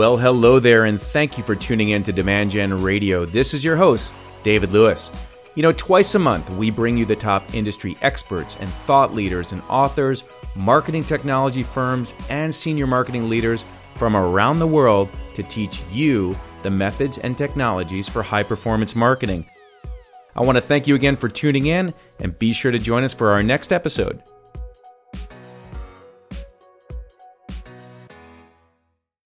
Well, hello there, and thank you for tuning in to Demand Gen Radio. This is your host, David Lewis. You know, twice a month, we bring you the top industry experts and thought leaders and authors, marketing technology firms, and senior marketing leaders from around the world to teach you the methods and technologies for high performance marketing. I want to thank you again for tuning in, and be sure to join us for our next episode.